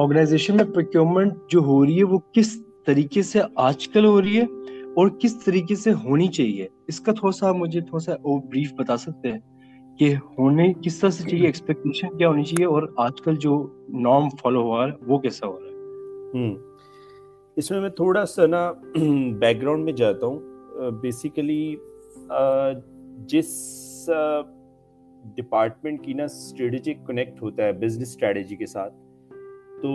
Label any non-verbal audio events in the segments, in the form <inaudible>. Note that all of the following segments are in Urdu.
آرگنائزیشن میں پروکیورمنٹ جو ہو رہی ہے وہ کس طریقے سے آج کل ہو رہی ہے اور کس طریقے سے ہونی چاہیے؟ اس کا تھوڑا سا مجھے تھوڑا سا بریف بتا سکتے ہیں کہ ہونے کس طرح سے چاہیے ایکسپیکٹیشن کیا ہونی چاہیے اور آج کل جو نارم فالو ہوا ہے وہ کیسا ہو رہا ہے؟ اس میں میں تھوڑا سا نا <clears throat> بیک گراؤنڈ میں جاتا ہوں۔ بیسیکلی جس ڈپارٹمنٹ کی نا اسٹریٹجک کنیکٹ ہوتا ہے بزنس اسٹریٹجی کے ساتھ تو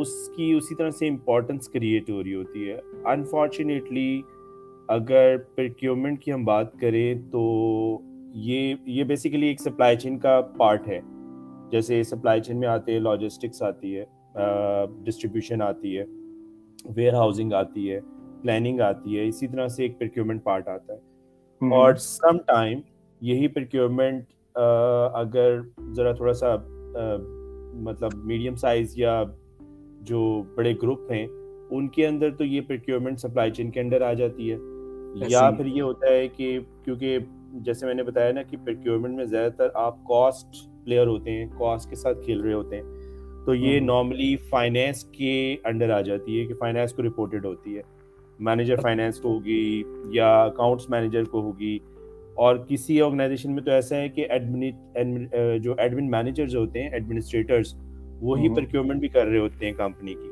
اس کی اسی طرح سے امپورٹنس کریٹ ہو رہی ہوتی ہے۔ انفارچونیٹلی اگر پرکیومنٹ کی ہم بات کریں تو یہ یہ بیسیکلی ایک سپلائی چین کا پارٹ ہے۔ جیسے سپلائی چین میں آتے ہیں لاجسٹکس آتی ہے ڈسٹریبیوشن آتی ہے ویئر ہاؤسنگ آتی ہے پلاننگ آتی ہے اسی طرح سے ایک پرکیومنٹ پارٹ آتا ہے۔ اور سم ٹائم یہی پرکیورمنٹ اگر ذرا تھوڑا سا مطلب میڈیم سائز یا جو بڑے گروپ ہیں ان کے اندر تو یہ پرکیورمنٹ سپلائی چین کے انڈر آ جاتی ہے۔ یا پھر یہ ہوتا ہے کہ کیونکہ جیسے میں نے بتایا نا کہ پرکیورمنٹ میں زیادہ تر آپ کاسٹ پلیئر ہوتے ہیں کاسٹ کے ساتھ کھیل رہے ہوتے ہیں۔ تو یہ نارملی فائنینس کے انڈر آ جاتی ہے کہ فائنینس کو رپورٹڈ ہوتی ہے۔ مینیجر فائنینس کو ہوگی یا اکاؤنٹس مینیجر کو ہوگی۔ اور کسی آرگنائزیشن میں تو ایسا ہے کہ جو ایڈمن مینیجر جو ہوتے ہیں ایڈمنسٹریٹرس وہی پرکیورمنٹ بھی کر رہے ہوتے ہیں کمپنی کی۔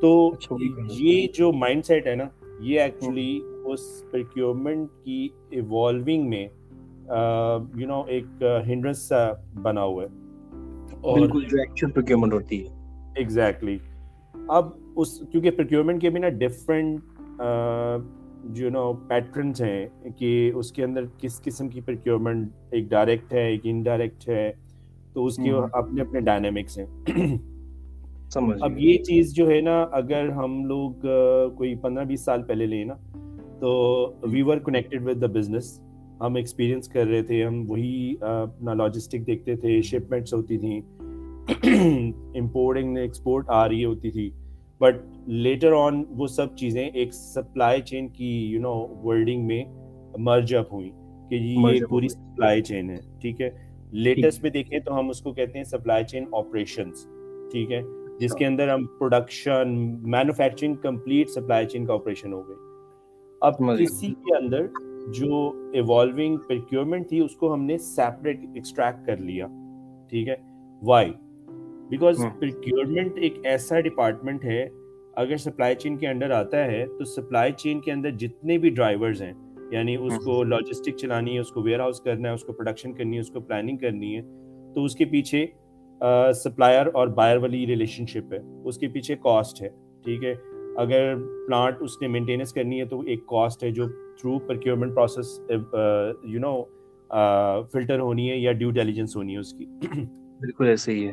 تو اچھا، یہ جو مائنڈ سیٹ ہے نا یہ ایکچولی اس پرکیورمنٹ کی ایوالونگ میں یو نو ایک ہنڈرنس سا بنا ہوا ہے۔ اور جو ایکچوئل پرکیورمنٹ ہوتی ہے۔ ایگزیکٹلی اب اس کیونکہ پرکیورمنٹ کے بھی نا ڈفرینٹ جو نو پیٹرنس ہیں کہ اس کے اندر کس قسم کی پرکیورمنٹ ایک ڈائریکٹ ہے ایک انڈائریکٹ ہے تو اس کے اپنے اپنے ڈائنامکس ہیں۔ <coughs> اب یہ چیز جو ہے نا اگر ہم لوگ کوئی پندرہ بیس سال پہلے لیں نا تو we were connected with the business ہم ایکسپیرینس کر رہے تھے ہم وہی اپنا لاجسٹک دیکھتے تھے شپمنٹس ہوتی تھیں۔ <coughs> امپورٹنگ ایکسپورٹ آ رہی ہوتی تھی۔ بٹ لیٹر آن وہ سب چیزیں ایک سپلائی چین کی یو نو ورلڈنگ میں مرج اپ ہوئی کہ یہ پوری سپلائی چین ہے ٹھیک ہے؟ لیٹسٹ میں دیکھیں تو ہم اس کو کہتے ہیں سپلائی چین آپریشنس ٹھیک ہے؟ جس کے اندر ہم production manufacturing complete supply chain کا آپریشن ہو گئی اب کسی کے اندر جو ایوالونگ پرکیورمنٹ تھی اس کو ہم نے سیپریٹ ایکسٹریکٹ کر لیا ٹھیک ہے؟ وائی بیکاز پرکیورمنٹ ایک ایسا ڈپارٹمنٹ ہے اگر سپلائی چین کے انڈر آتا ہے تو سپلائی چین کے اندر جتنے بھی ڈرائیورز ہیں یعنی اس کو لاجسٹک چلانی ہے اس کو ویئر ہاؤس کرنا ہے اس کو پروڈکشن کرنی ہے اس کو پلاننگ کرنی ہے تو اس کے پیچھے سپلائر اور بائر والی ریلیشن شپ ہے۔ اس کے پیچھے کاسٹ ہے ٹھیک ہے۔ اگر پلانٹ اس نے مینٹیننس کرنی ہے تو ایک کاسٹ ہے جو through procurement process you know filter ہونی ہے یا ڈیو ڈیلیجنس ہونی ہے اس کی۔ بالکل ایسے ہی ہے۔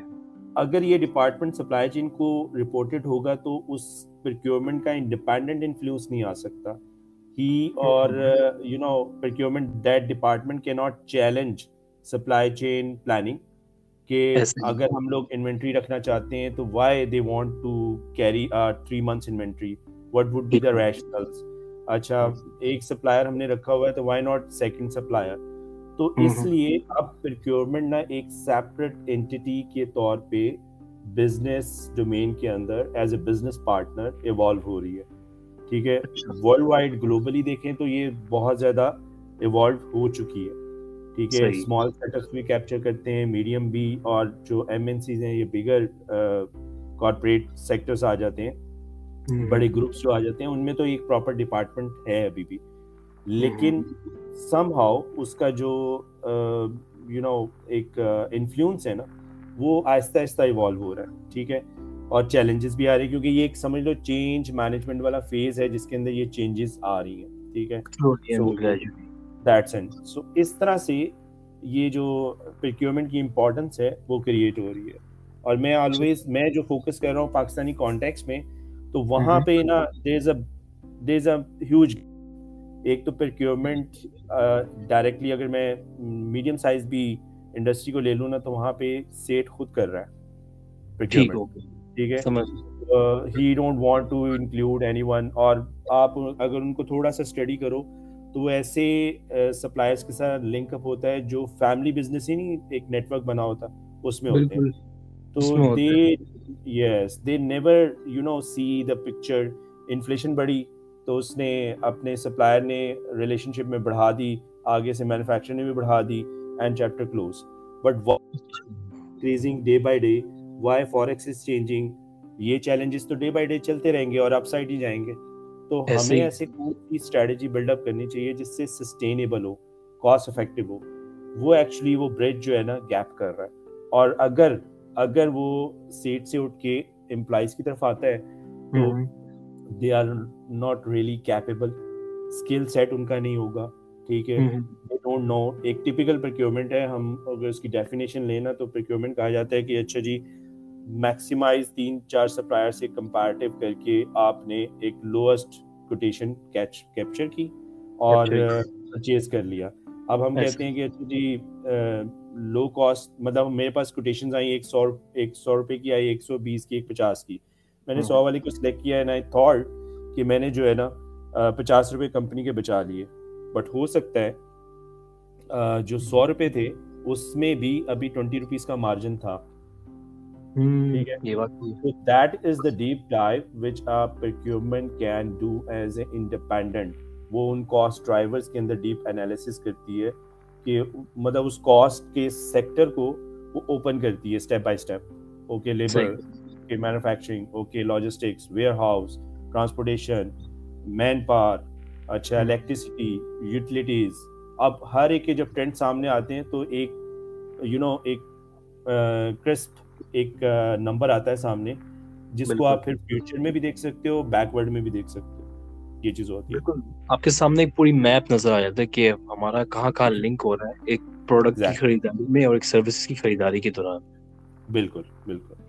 اگر یہ ڈپارٹمنٹ سپلائی چین کو رپورٹڈ ہوگا تو اس پرکیورمنٹ کا انڈیپینڈنٹ انفلوئنس نہیں آ سکتا۔ ہی اور you know procurement that department کی not challenge supply chain planning کہ اگر ہم لوگ انوینٹری رکھنا چاہتے ہیں تو why they want to carry three months inventory what would be the rationales اچھا ایک سپلائر ہم نے رکھا ہوا ہے تو وائی ناٹ سیکنڈ سپلائر تو اس لیے اب پرکیورمنٹ نا ایک سیپریٹ اینٹی کے طور پہ بزنس ڈومین کے اندر as a business partner evolve ہو رہی ہے۔ ٹھیک ہے؟ ورلڈ وائڈ گلوبلی دیکھیں تو یہ بہت زیادہ ایوالو ہو چکی ہے۔ ٹھیک ہے؟ اسمال سیٹ اپس بھی کیپچر کرتے ہیں میڈیم بھی اور جو ایم این سیز ہیں یہ بگر کارپوریٹ سیکٹرس آ جاتے ہیں۔ بڑے گروپس جو آ جاتے ہیں ان میں تو ایک پراپر ڈپارٹمنٹ ہے ابھی بھی۔ لیکن سم ہاؤ اس کا جو یو نو ایک انفلوئنس ہے نا وہ آہستہ آہستہ ایوالو ہو رہا ہے ٹھیک ہے؟ اور چیلنجز بھی آ رہی ہیں کیونکہ یہ ایک سمجھ لو چینج مینجمنٹ والا فیز ہے جس کے اندر یہ چینجز آ رہی ہیں ٹھیک ہے؟ دیٹس اینڈ سو اس طرح سے یہ جو پرکیورمنٹ کی امپورٹنس ہے وہ کریٹ ہو رہی ہے۔ اور میں آلویز میں جو فوکس کر رہا ہوں پاکستانی کانٹیکس میں تو وہاں پہ نا دیر از اے دیر از اے ہیوج ایک تو پرکیورمنٹ ڈائریکٹلی اگر میں میڈیم سائز بھی انڈسٹری کو لے لوں نا تو وہاں پہ سیٹ خود کر رہا ہے ٹھیک ہے؟ He don't want to include anyone اور آپ اگر ان کو تھوڑا سا اسٹڈی کرو تو وہ ایسے سپلائرس کے ساتھ لنک اپ ہوتا ہے جو فیملی بزنس ہی نہیں ایک نیٹ ورک بنا ہوتا اس میں ہوتے ہیں۔ تو they yes they never you know see the picture inflation بڑھی تو اس نے اپنے سپلائر نے ریلیشن شپ میں بڑھا دی آگے سے مینوفیکچر نے بھی بڑھا دی and chapter close but increasing day by day why forex is changing یہ چیلنجز تو ڈے بائی ڈے چلتے رہیں گے اور اپ سائڈ ہی جائیں گے۔ تو ہمیں ایسے کوئی اسٹریٹجی بلڈ اپ کرنی چاہیے جس سے سسٹینیبل ہو کاسٹ افیکٹو ہو؟ وہ ایکچولی وہ برج جو ہے نا گیپ کر رہا ہے۔ اور اگر اگر وہ سیٹ سے اٹھ کے امپلائیز کی طرف آتا ہے تو they are not really capable skill set ان کا نہیں ہوگا ٹھیک ہے ڈونٹ نو ایک ٹپیکل پرکیورمنٹ ہے ہم اگر اس کی ڈیفینیشن لینا تو پرکیورمنٹ کہا جاتا ہے کہ اچھا جی میکسیمائز تین چار سپلائر سے کمپیریٹیو کر کے آپ نے ایک لوئسٹ کوٹیشن کیپچر کی اور پرچیز کر لیا اب ہم کہتے ہیں کہ اچھا جی لو کاسٹ مطلب میرے پاس کوٹیشن آئی ایک سو ایک سو روپے کی آئی ایک سو بیس کی ایک پچاس کی میں نے سو والی کو سلیکٹ کیا تھاٹ کہ میں نے جو ہے نا پچاس روپے کمپنی کے بچا لیے۔ بٹ ہو سکتا ہے جو سو روپے تھے اس میں بھی ابھی ٹوینٹی روپیز کا مارجن تھا۔ That is the deep dive which procurement can do as a independent وہ ان کاسٹ ڈرائیورس کے اندر ڈیپ انالیسس کرتی ہے کہ مطلب اس کاسٹ کے سیکٹر کو وہ اوپن کرتی ہے step by step okay labour okay manufacturing okay logistics warehouse transportation manpower اچھا الیکٹریسٹی یوٹیلیٹیز اب ہر ایک کے جب ٹرینڈ سامنے آتے ہیں تو ایک یو نو ایک کرسپ ایک نمبر آتا ہے سامنے جس کو آپ پھر فیوچر میں بھی دیکھ سکتے ہو بیک ورڈ میں بھی دیکھ سکتے ہو یہ چیز ہوتی ہے آپ کے سامنے ایک پوری میپ نظر آ جاتا ہے کہ ہمارا کہاں کہاں لنک ہو رہا ہے ایک پروڈکٹ کی خریداری میں اور ایک سروس کی خریداری کے دوران بالکل بالکل